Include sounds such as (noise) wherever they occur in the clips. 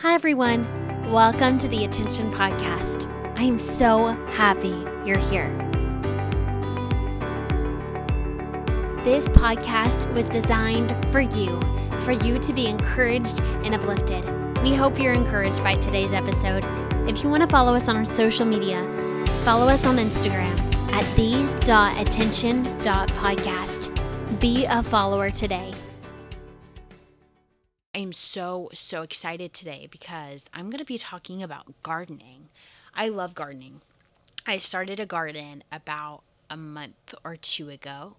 Hi, everyone. Welcome to the Attention Podcast. I am so happy you're here. This podcast was designed for you, for you to be encouraged and uplifted. We hope you're encouraged by today's episode. If you want to follow us on our social media, follow us on Instagram at the.attention.podcast. Be a follower today. I'm so, so excited today because I'm going to be talking about gardening. I love gardening. I started a garden about a month or two ago,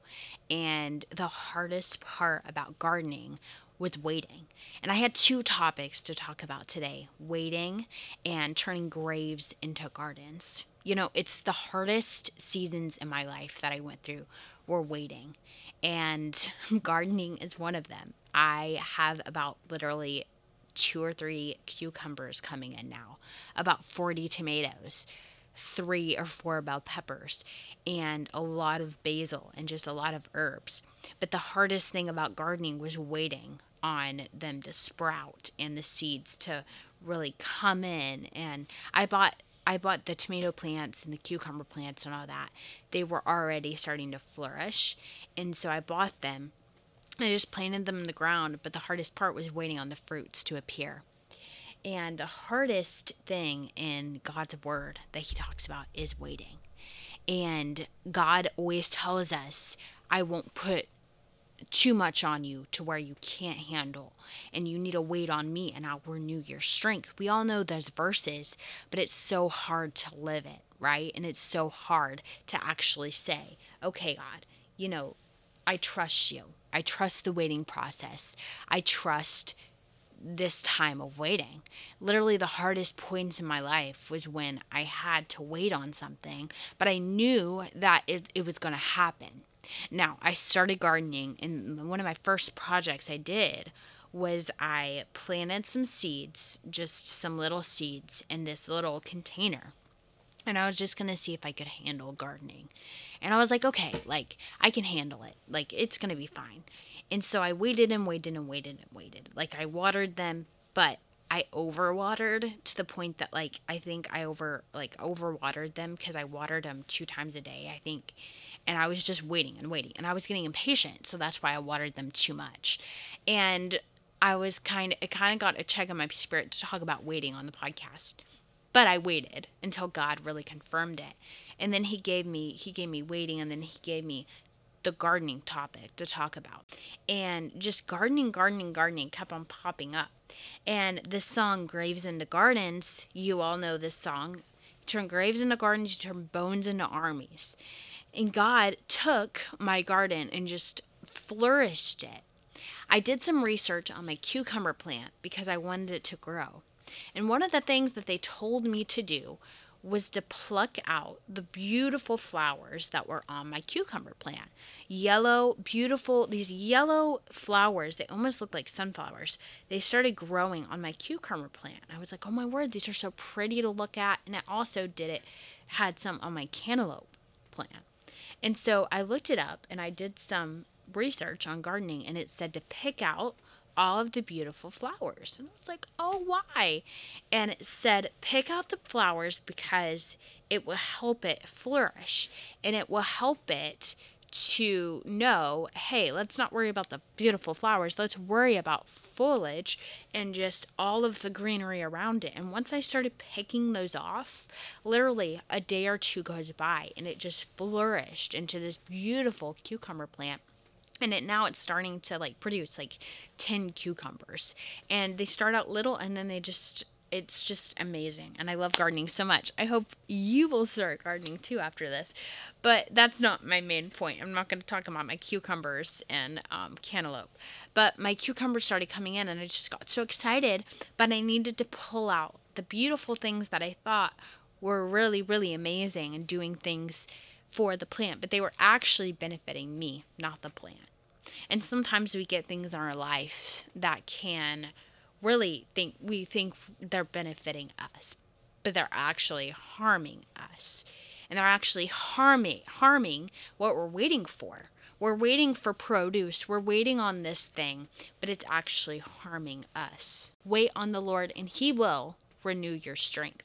and the hardest part about gardening was waiting. And I had two topics to talk about today waiting and turning graves into gardens. You know, it's the hardest seasons in my life that I went through were waiting, and (laughs) gardening is one of them. I have about literally two or three cucumbers coming in now, about 40 tomatoes, three or four bell peppers, and a lot of basil and just a lot of herbs. But the hardest thing about gardening was waiting on them to sprout and the seeds to really come in. And I bought I bought the tomato plants and the cucumber plants and all that. They were already starting to flourish. And so I bought them I just planted them in the ground, but the hardest part was waiting on the fruits to appear. And the hardest thing in God's word that he talks about is waiting. And God always tells us, I won't put too much on you to where you can't handle and you need to wait on me and I'll renew your strength. We all know those verses, but it's so hard to live it, right? And it's so hard to actually say, okay, God, you know, I trust you. I trust the waiting process. I trust this time of waiting. Literally, the hardest points in my life was when I had to wait on something, but I knew that it, it was going to happen. Now, I started gardening, and one of my first projects I did was I planted some seeds, just some little seeds, in this little container. And I was just going to see if I could handle gardening. And I was like, okay, like I can handle it. Like it's going to be fine. And so I waited and waited and waited and waited. Like I watered them, but I overwatered to the point that like I think I over like overwatered them because I watered them two times a day, I think. And I was just waiting and waiting and I was getting impatient, so that's why I watered them too much. And I was kind of it kind of got a check on my spirit to talk about waiting on the podcast. But I waited until God really confirmed it. And then he gave me he gave me waiting and then he gave me the gardening topic to talk about. And just gardening gardening gardening kept on popping up. And this song graves into gardens you all know this song. Turn graves into gardens you turn bones into armies. And god took my garden and just flourished it. I did some research on my cucumber plant because i wanted it to grow and one of the things that they told me to do was to pluck out the beautiful flowers that were on my cucumber plant. Yellow, beautiful, these yellow flowers, they almost look like sunflowers. They started growing on my cucumber plant. I was like, oh my word, these are so pretty to look at. And I also did it, had some on my cantaloupe plant. And so I looked it up and I did some research on gardening and it said to pick out all of the beautiful flowers. And I was like, oh, why? And it said, pick out the flowers because it will help it flourish and it will help it to know hey, let's not worry about the beautiful flowers. Let's worry about foliage and just all of the greenery around it. And once I started picking those off, literally a day or two goes by and it just flourished into this beautiful cucumber plant and it now it's starting to like produce like 10 cucumbers. And they start out little and then they just it's just amazing and i love gardening so much. I hope you will start gardening too after this but that's not my main point. I'm not going to talk about my cucumbers and um, cantaloupe. But my cucumbers started coming in and i just got so excited but i needed to pull out the beautiful things that i thought were really really amazing and doing things for the plant, but they were actually benefiting me, not the plant. And sometimes we get things in our life that can really think we think they're benefiting us, but they're actually harming us. And they're actually harming harming what we're waiting for. We're waiting for produce. We're waiting on this thing, but it's actually harming us. Wait on the Lord, and He will renew your strength.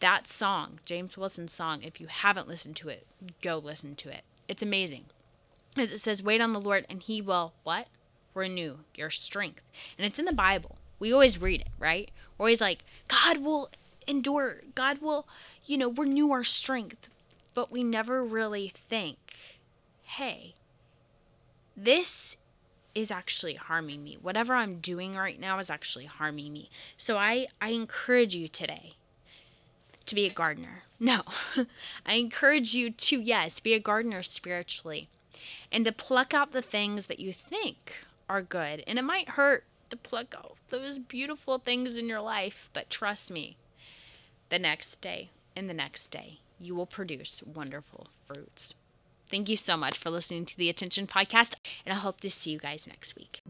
That song, James Wilson's song, if you haven't listened to it, go listen to it. It's amazing. As it says, wait on the Lord, and He will what? Renew your strength. And it's in the Bible. We always read it, right? We're always like, God will endure, God will, you know, renew our strength. But we never really think, hey, this is actually harming me. Whatever I'm doing right now is actually harming me. So I, I encourage you today to be a gardener. No, (laughs) I encourage you to, yes, be a gardener spiritually and to pluck out the things that you think are good. And it might hurt to pluck out those beautiful things in your life, but trust me, the next day and the next day, you will produce wonderful fruits. Thank you so much for listening to the Attention Podcast, and I hope to see you guys next week.